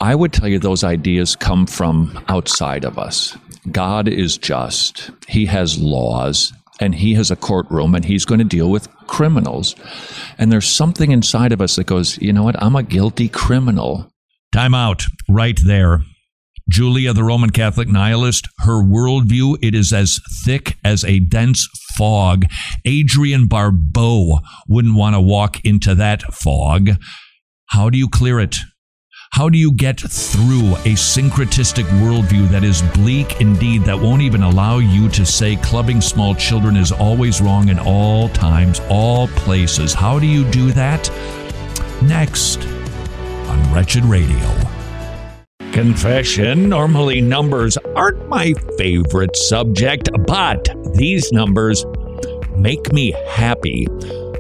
I would tell you those ideas come from outside of us. God is just, He has laws, and He has a courtroom, and He's going to deal with criminals. And there's something inside of us that goes, you know what? I'm a guilty criminal. Time out right there. Julia, the Roman Catholic nihilist, her worldview, it is as thick as a dense fog. Adrienne Barbeau wouldn't want to walk into that fog. How do you clear it? How do you get through a syncretistic worldview that is bleak indeed, that won't even allow you to say clubbing small children is always wrong in all times, all places? How do you do that? Next on Wretched Radio. Confession. Normally, numbers aren't my favorite subject, but these numbers make me happy.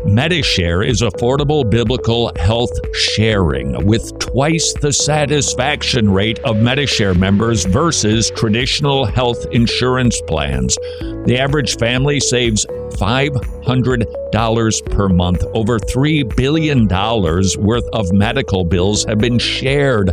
Medishare is affordable biblical health sharing with twice the satisfaction rate of Medishare members versus traditional health insurance plans. The average family saves $500 per month. Over $3 billion worth of medical bills have been shared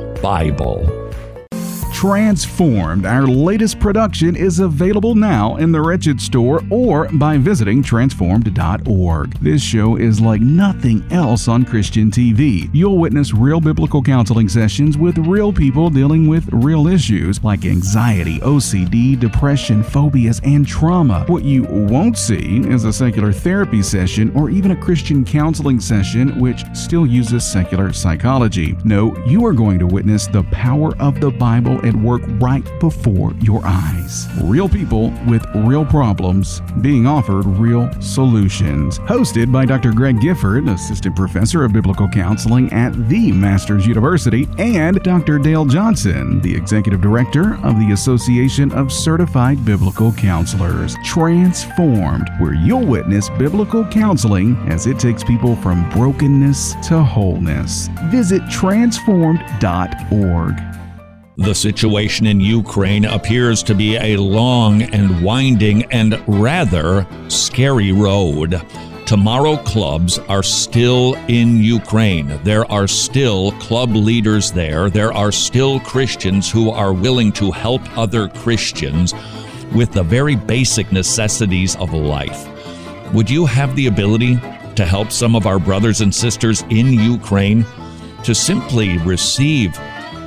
Bible. Transformed, our latest production, is available now in the Wretched store or by visiting transformed.org. This show is like nothing else on Christian TV. You'll witness real biblical counseling sessions with real people dealing with real issues like anxiety, OCD, depression, phobias, and trauma. What you won't see is a secular therapy session or even a Christian counseling session which still uses secular psychology. No, you are going to witness the power of the Bible at work right before your eyes. Real people with real problems being offered real solutions. Hosted by Dr. Greg Gifford, Assistant Professor of Biblical Counseling at the Masters University, and Dr. Dale Johnson, the Executive Director of the Association of Certified Biblical Counselors. Transformed, where you'll witness biblical counseling as it takes people from brokenness to wholeness. Visit transformed.org. The situation in Ukraine appears to be a long and winding and rather scary road. Tomorrow clubs are still in Ukraine. There are still club leaders there. There are still Christians who are willing to help other Christians with the very basic necessities of life. Would you have the ability to help some of our brothers and sisters in Ukraine to simply receive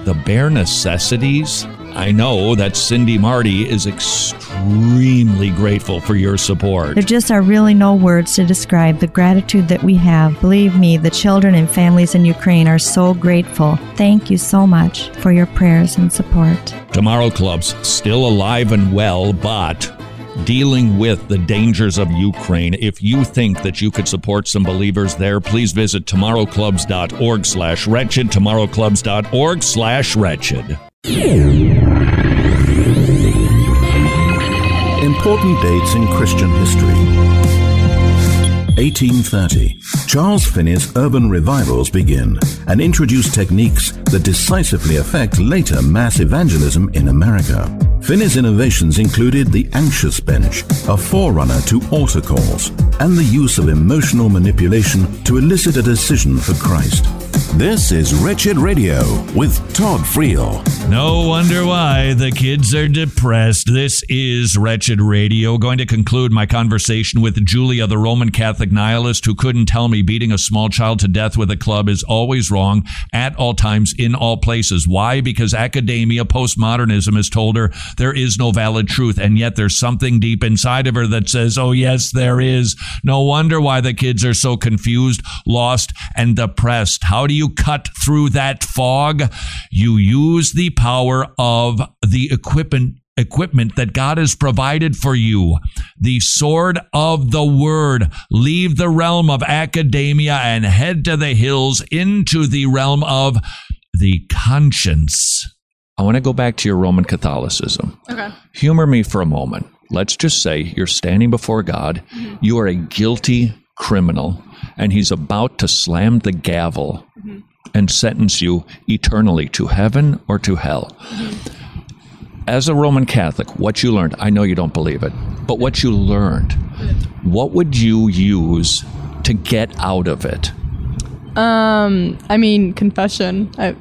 the bare necessities? I know that Cindy Marty is extremely grateful for your support. There just are really no words to describe the gratitude that we have. Believe me, the children and families in Ukraine are so grateful. Thank you so much for your prayers and support. Tomorrow Club's still alive and well, but dealing with the dangers of Ukraine. If you think that you could support some believers there, please visit tomorrowclubs.org slash wretched, tomorrowclubs.org slash wretched. Important dates in Christian history. 1830. Charles Finney's urban revivals begin and introduce techniques that decisively affect later mass evangelism in America. Finney's innovations included the anxious bench, a forerunner to altar calls, and the use of emotional manipulation to elicit a decision for Christ. This is Wretched Radio with Todd Friel. No wonder why the kids are depressed. This is Wretched Radio. Going to conclude my conversation with Julia, the Roman Catholic nihilist who couldn't tell me beating a small child to death with a club is always wrong at all times in all places. Why? Because academia, postmodernism has told her there is no valid truth, and yet there's something deep inside of her that says, oh, yes, there is. No wonder why the kids are so confused, lost, and depressed. How do you cut through that fog? You use the power of the equipment equipment that God has provided for you. The sword of the word. Leave the realm of academia and head to the hills into the realm of the conscience. I want to go back to your Roman Catholicism. Okay. Humor me for a moment. Let's just say you're standing before God, mm-hmm. you are a guilty criminal, and He's about to slam the gavel and sentence you eternally to heaven or to hell. As a Roman Catholic, what you learned, I know you don't believe it, but what you learned, what would you use to get out of it? Um, I mean, confession. I,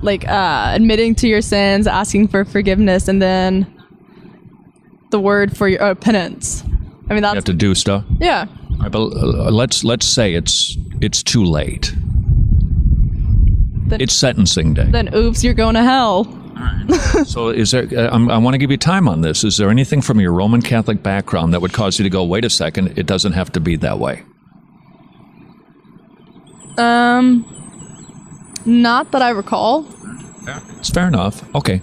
like uh, admitting to your sins, asking for forgiveness, and then the word for your uh, penance. I mean, You have to do stuff. yeah. Right, but uh, let's let's say it's it's too late. Then- It's sentencing day. Then, oops, you're going to hell. So, is there? Uh, I'm, I want to give you time on this. Is there anything from your Roman Catholic background that would cause you to go, "Wait a second, it doesn't have to be that way"? Um, not that I recall. It's fair enough. Okay,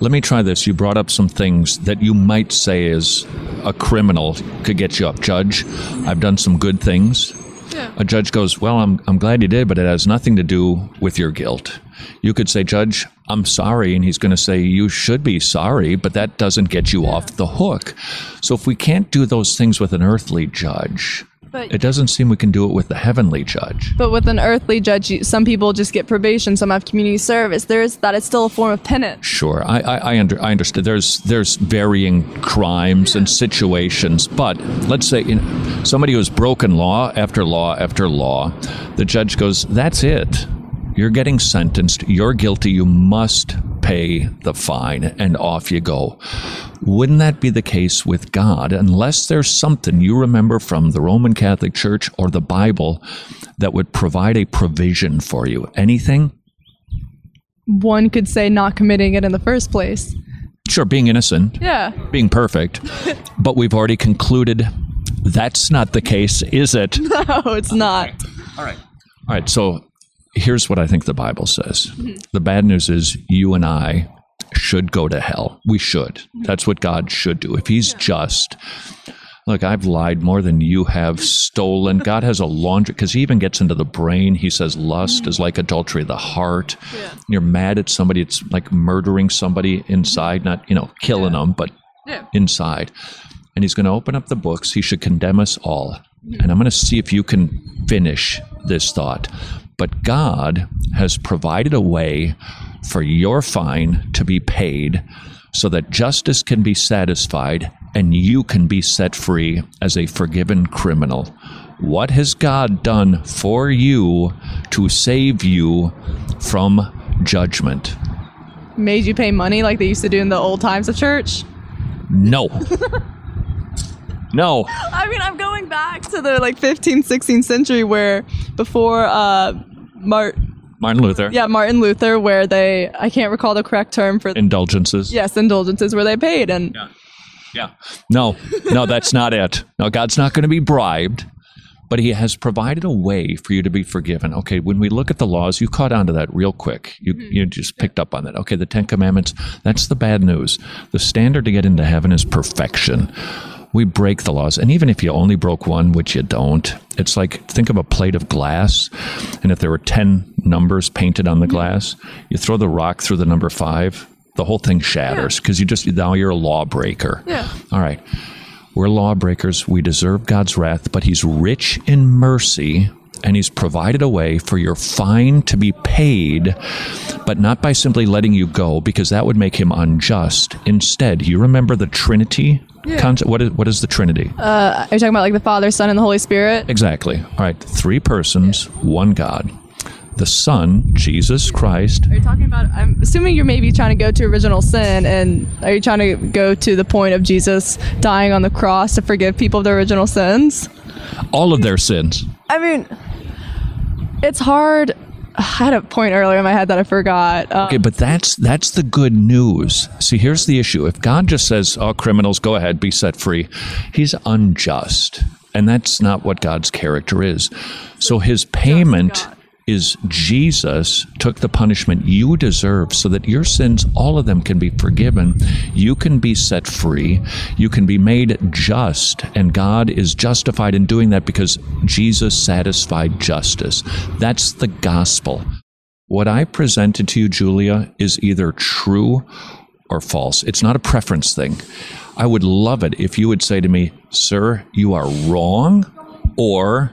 let me try this. You brought up some things that you might say is a criminal could get you up. Judge, I've done some good things. A judge goes, Well, I'm, I'm glad you did, but it has nothing to do with your guilt. You could say, Judge, I'm sorry. And he's going to say, You should be sorry, but that doesn't get you off the hook. So if we can't do those things with an earthly judge, But- it doesn't seem we can do it with the heavenly judge. But with an earthly judge, some people just get probation, some have community service. There is that is still a form of penance. Sure, I I, I, under, I understand. There's there's varying crimes and situations, but let's say you know, somebody who's broken law after law after law, the judge goes, "That's it. You're getting sentenced. You're guilty. You must pay the fine," and off you go. Wouldn't that be the case with God? Unless there's something you remember from the Roman Catholic Church or the Bible that would provide a provision for you. Anything? One could say not committing it in the first place. Sure, being innocent. Yeah. being perfect, but we've already concluded that's not the case, is it? No, it's not. All right. All right. So here's what I think the Bible says mm-hmm. the bad news is you and I should go to hell. We should. That's what God should do. If He's just, look, I've lied more than you have stolen. God has a laundry, because He even gets into the brain. He says lust mm-hmm. is like adultery of the heart. You're mad at somebody, it's like murdering somebody inside, not, you know, killing them, but inside. And He's going to open up the books. He should condemn us all. And I'm going to see if you can finish this thought. But God has provided a way for your fine to be paid so that justice can be satisfied and you can be set free as a forgiven criminal. What has God done for you to save you from judgment? Made you pay money like they used to do in the old times of church. No. no. I mean, I'm going back to the like 15th, 16th century where before uh, Mart, Martin Luther. yeah, Martin Luther, where they, I can't recall the correct term for, Indulgences. yes, indulgences where they paid. And Yeah. yeah. No, no, that's not it. No, God's not going to be bribed, but He has provided a way for you to be forgiven. Okay, when we look at the laws, you caught on to that real quick. You, you just picked up on that. Okay, the Ten Commandments, that's the bad news. The standard to get into heaven is perfection. We break the laws. And even if you only broke one, which you don't, it's like think of a plate of glass. And if there were 10 numbers painted on the mm-hmm. glass, you throw the rock through the number five, the whole thing shatters because you just, now you're a lawbreaker. Yeah. All right. We're lawbreakers. We deserve God's wrath, but He's rich in mercy and He's provided a way for your fine to be paid, but not by simply letting you go because that would make Him unjust. Instead, you remember the Trinity Yeah. concept? What is, what is the Trinity? uh, are you talking about like the Father, Son, and the Holy Spirit? Exactly. All right. Three persons, one God. the Son, Jesus Christ. Are you talking about? I'm assuming you're maybe trying to go to original sin, and are you trying to go to the point of Jesus dying on the cross to forgive people of their original sins? All of their sins. I mean, it's hard. I had a point earlier in my head that I forgot. Um, Okay, but that's that's the good news. See, here's the issue. If God just says, "Oh, criminals, go ahead, be set free," He's unjust, and that's not what God's character is. So His payment is Jesus took the punishment you deserve so that your sins, all of them, can be forgiven. You can be set free. You can be made just. And God is justified in doing that because Jesus satisfied justice. That's the gospel. What I presented to you, Julia, is either true or false. It's not a preference thing. I would love it if you would say to me, Sir, you are wrong, or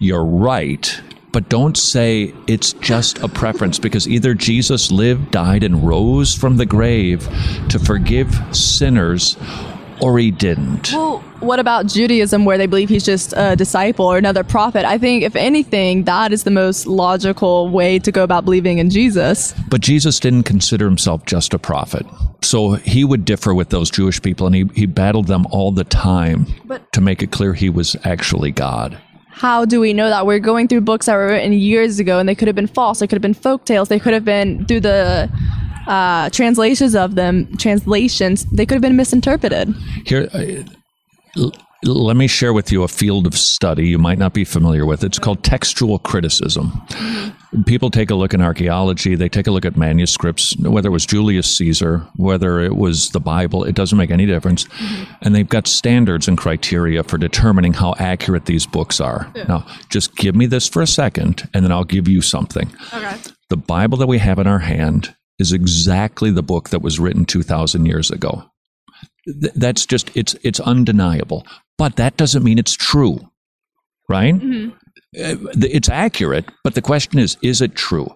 you're right. But don't say it's just a preference because either Jesus lived, died, and rose from the grave to forgive sinners, or he didn't. Well, what about Judaism, where they believe he's just a disciple or another prophet? I think, if anything, that is the most logical way to go about believing in Jesus. But Jesus didn't consider himself just a prophet. So he would differ with those Jewish people, and he, he battled them all the time to make it clear he was actually God. How do we know that? We're going through books that were written years ago, and they could have been false. They could have been folk tales. They could have been through the uh, translations of them, translations. They could have been misinterpreted. Here, let me share with you a field of study you might not be familiar with. It's called textual criticism. People take a look in archaeology, they take a look at manuscripts, whether it was Julius Caesar, whether it was the Bible, it doesn't make any difference. And they've got standards and criteria for determining how accurate these books are. Now, just give me this for a second, and then I'll give you something. Okay. The Bible that we have in our hand is exactly the book that was written 2,000 years ago. Th- That's just, it's, it's undeniable. But that doesn't mean it's true, right? Uh, Uh, it's accurate, but the question is, is it true?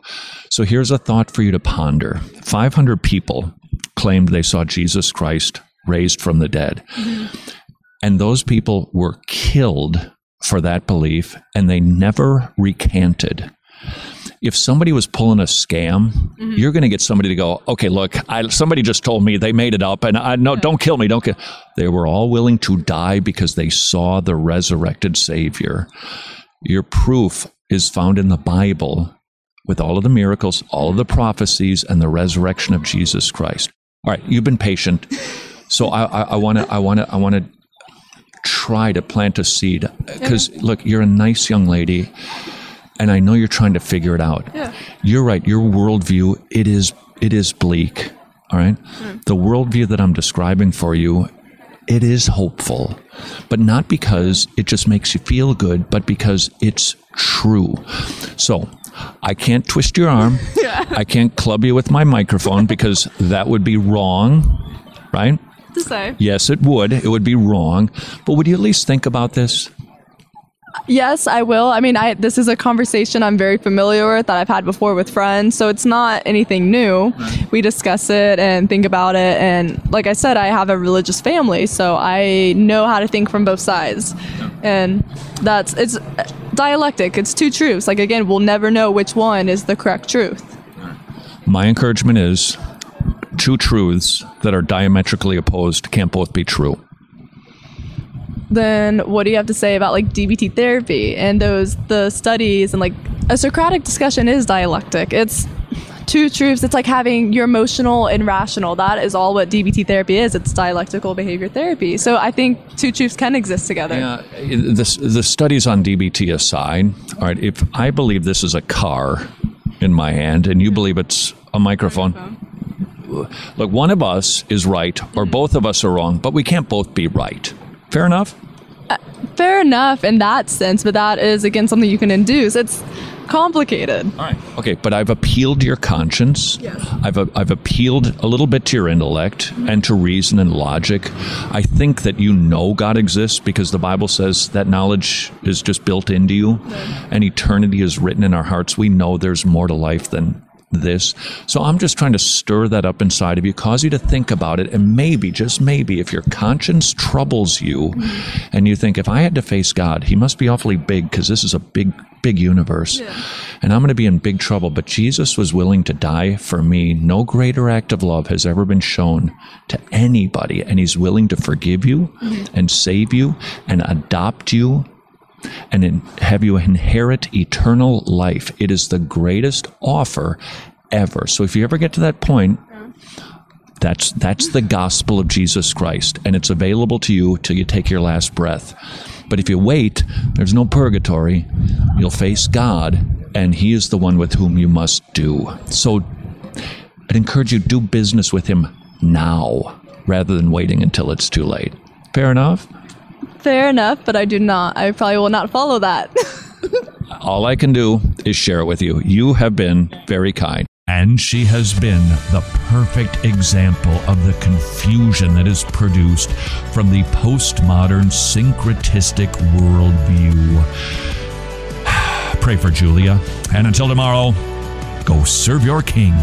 So here's a thought for you to ponder 500 people claimed they saw Jesus Christ raised from the dead. And those people were killed for that belief, and they never recanted. If somebody was pulling a scam, mm-hmm. you're going to get somebody to go, okay, look, I, somebody just told me they made it up, and I no, don't kill me, don't kill. They were all willing to die because they saw the resurrected Savior. Your proof is found in the Bible with all of the miracles, all of the prophecies, and the resurrection of Jesus Christ. All right, you've been patient, so I want to, I want to, I want to try to plant a seed because look, you're a nice young lady, and I know you're trying to figure it out. Yeah. You're right. Your worldview it is it is bleak. All right, hmm. the worldview that I'm describing for you. It is hopeful, but not because it just makes you feel good, but because it's true. So, I can't twist your arm. I can't club you with my microphone because that would be wrong, right? Say. Yes, it would. It would be wrong. But would you at least think about this? Yes, I will. I mean, I this is a conversation I'm very familiar with that I've had before with friends, so it's not anything new. We discuss it and think about it, and like I said, I have a religious family, so I know how to think from both sides, and that's it's dialectic. It's two truths. Like again, we'll never know which one is the correct truth. My encouragement is two truths that are diametrically opposed can't both be true. Then what do you have to say about like DBT therapy and those the studies and like a Socratic discussion is dialectic. It's two truths. It's like having your emotional and rational. That is all what DBT therapy is. It's dialectical behavior therapy. So I think two truths can exist together. Yeah, the, the studies on DBT aside, all right, if I believe this is a car in my hand and you believe it's a microphone, look, one of us is right or both of us are wrong, but we can't both be right. Fair enough? Uh, fair enough in that sense, but that is again something you can induce. It's complicated. All right. Okay, but I've appealed to your conscience. Yes. I've I've appealed a little bit to your intellect and to reason and logic. I think that you know God exists because the Bible says that knowledge is just built into you, and eternity is written in our hearts. We know there's more to life than this. So I'm just trying to stir that up inside of you, cause you to think about it, and maybe, just maybe, if your conscience troubles you, mm-hmm. and you think, if I had to face God, He must be awfully big because this is a big big universe. And I'm going to be in big trouble. But Jesus was willing to die for me. No greater act of love has ever been shown to anybody. And he's willing to forgive you mm-hmm. and save you and adopt you and in, have you inherit eternal life. It is the greatest offer ever. So if you ever get to that point, that's that's the gospel of Jesus Christ, and it's available to you till you take your last breath. But if you wait, there's no purgatory. You'll face God, and He is the one with whom you must do. So I'd encourage you do business with Him now rather than waiting until it's too late. Fair enough? Fair enough, but I do not. I probably will not follow that. All I can do is share it with you. You have been very kind. And she has been the perfect example of the confusion that is produced from the postmodern syncretistic worldview. Pray for Julia. And until tomorrow, go serve your king.